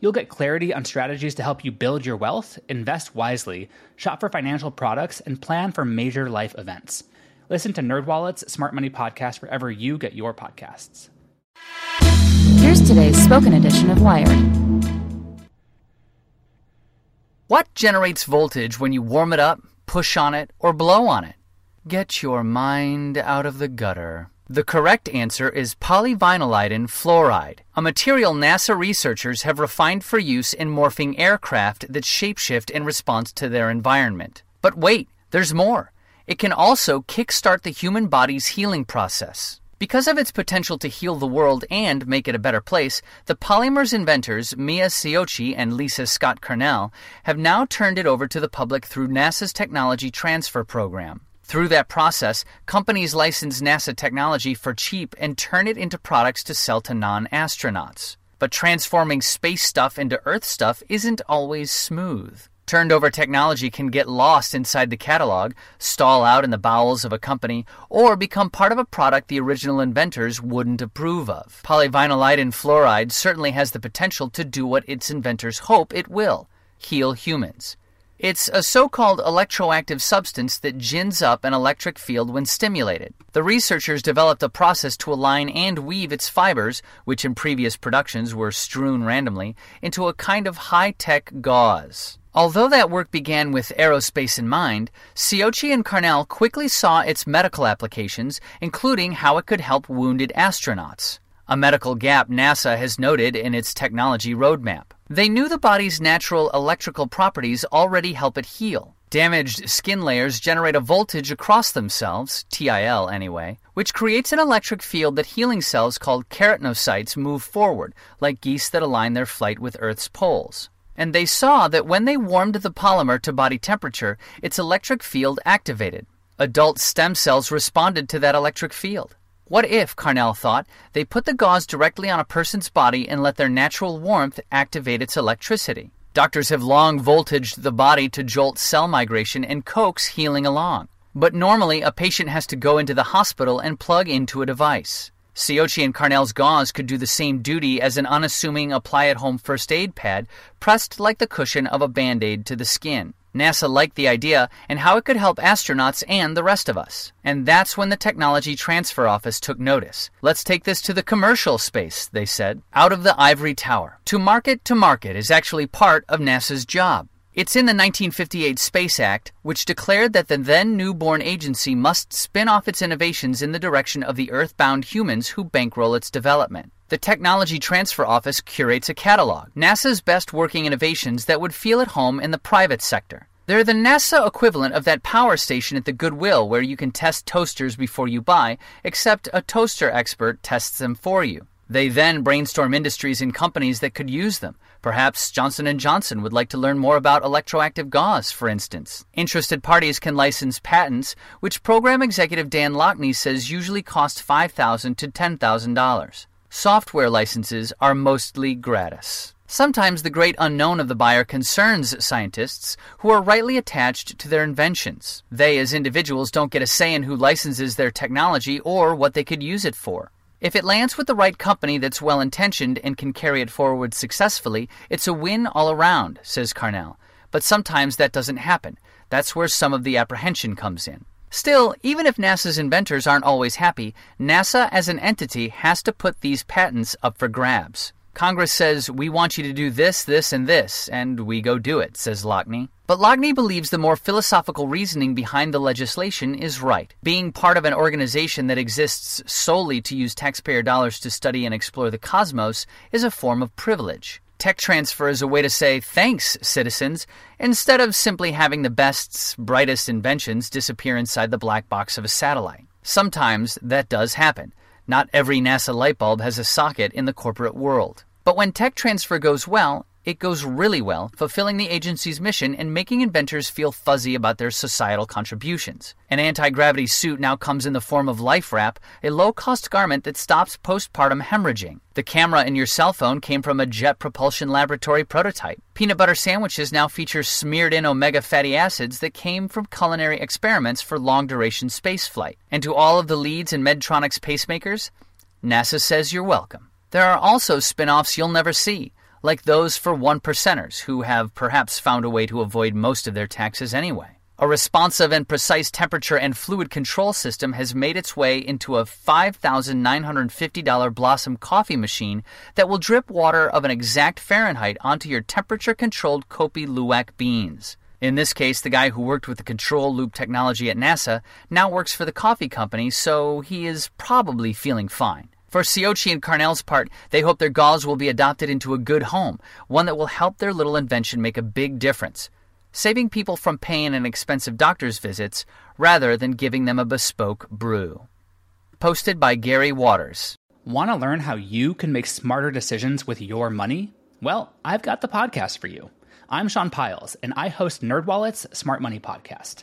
You'll get clarity on strategies to help you build your wealth, invest wisely, shop for financial products, and plan for major life events. Listen to NerdWallet's Smart Money Podcast wherever you get your podcasts. Here's today's spoken edition of Wired. What generates voltage when you warm it up, push on it, or blow on it? Get your mind out of the gutter. The correct answer is polyvinylidene fluoride, a material NASA researchers have refined for use in morphing aircraft that shapeshift in response to their environment. But wait, there's more. It can also kickstart the human body's healing process. Because of its potential to heal the world and make it a better place, the polymer's inventors, Mia Siochi and Lisa Scott Carnell, have now turned it over to the public through NASA's Technology Transfer Program. Through that process, companies license NASA technology for cheap and turn it into products to sell to non astronauts. But transforming space stuff into Earth stuff isn't always smooth. Turned over technology can get lost inside the catalog, stall out in the bowels of a company, or become part of a product the original inventors wouldn't approve of. Polyvinylidene fluoride certainly has the potential to do what its inventors hope it will heal humans. It's a so called electroactive substance that gins up an electric field when stimulated. The researchers developed a process to align and weave its fibers, which in previous productions were strewn randomly, into a kind of high tech gauze. Although that work began with aerospace in mind, Siochi and Carnell quickly saw its medical applications, including how it could help wounded astronauts. A medical gap NASA has noted in its technology roadmap. They knew the body's natural electrical properties already help it heal. Damaged skin layers generate a voltage across themselves, TIL anyway, which creates an electric field that healing cells called keratinocytes move forward, like geese that align their flight with Earth's poles and they saw that when they warmed the polymer to body temperature, its electric field activated. Adult stem cells responded to that electric field. What if, Carnell thought, they put the gauze directly on a person's body and let their natural warmth activate its electricity? Doctors have long voltaged the body to jolt cell migration and coax healing along. But normally, a patient has to go into the hospital and plug into a device. Siochi and Carnell's gauze could do the same duty as an unassuming apply at home first aid pad, pressed like the cushion of a band aid to the skin. NASA liked the idea and how it could help astronauts and the rest of us. And that's when the Technology Transfer Office took notice. Let's take this to the commercial space, they said, out of the ivory tower. To market to market is actually part of NASA's job. It's in the 1958 Space Act, which declared that the then newborn agency must spin off its innovations in the direction of the earthbound humans who bankroll its development. The Technology Transfer Office curates a catalog, NASA's best working innovations that would feel at home in the private sector. They're the NASA equivalent of that power station at the Goodwill where you can test toasters before you buy, except a toaster expert tests them for you. They then brainstorm industries and companies that could use them. Perhaps Johnson & Johnson would like to learn more about electroactive gauze, for instance. Interested parties can license patents, which program executive Dan Lockney says usually cost $5,000 to $10,000. Software licenses are mostly gratis. Sometimes the great unknown of the buyer concerns scientists who are rightly attached to their inventions. They, as individuals, don't get a say in who licenses their technology or what they could use it for. If it lands with the right company that's well intentioned and can carry it forward successfully, it's a win all around, says Carnell. But sometimes that doesn't happen. That's where some of the apprehension comes in. Still, even if NASA's inventors aren't always happy, NASA as an entity has to put these patents up for grabs. Congress says, We want you to do this, this, and this, and we go do it, says Lockney. But Lockney believes the more philosophical reasoning behind the legislation is right. Being part of an organization that exists solely to use taxpayer dollars to study and explore the cosmos is a form of privilege. Tech transfer is a way to say thanks, citizens, instead of simply having the best's, brightest inventions disappear inside the black box of a satellite. Sometimes that does happen. Not every NASA light bulb has a socket in the corporate world. But when tech transfer goes well, it goes really well, fulfilling the agency's mission and making inventors feel fuzzy about their societal contributions. An anti gravity suit now comes in the form of Life Wrap, a low cost garment that stops postpartum hemorrhaging. The camera in your cell phone came from a Jet Propulsion Laboratory prototype. Peanut butter sandwiches now feature smeared in omega fatty acids that came from culinary experiments for long duration spaceflight. And to all of the leads in Medtronic's pacemakers, NASA says you're welcome. There are also spin offs you'll never see like those for one percenters who have perhaps found a way to avoid most of their taxes anyway. A responsive and precise temperature and fluid control system has made its way into a $5,950 Blossom coffee machine that will drip water of an exact Fahrenheit onto your temperature controlled Kopi Luwak beans. In this case, the guy who worked with the control loop technology at NASA now works for the coffee company, so he is probably feeling fine. For Siochi and Carnell's part, they hope their galls will be adopted into a good home, one that will help their little invention make a big difference, saving people from paying an expensive doctor's visits rather than giving them a bespoke brew. Posted by Gary Waters. Want to learn how you can make smarter decisions with your money? Well, I've got the podcast for you. I'm Sean Pyles, and I host NerdWallet's Smart Money Podcast.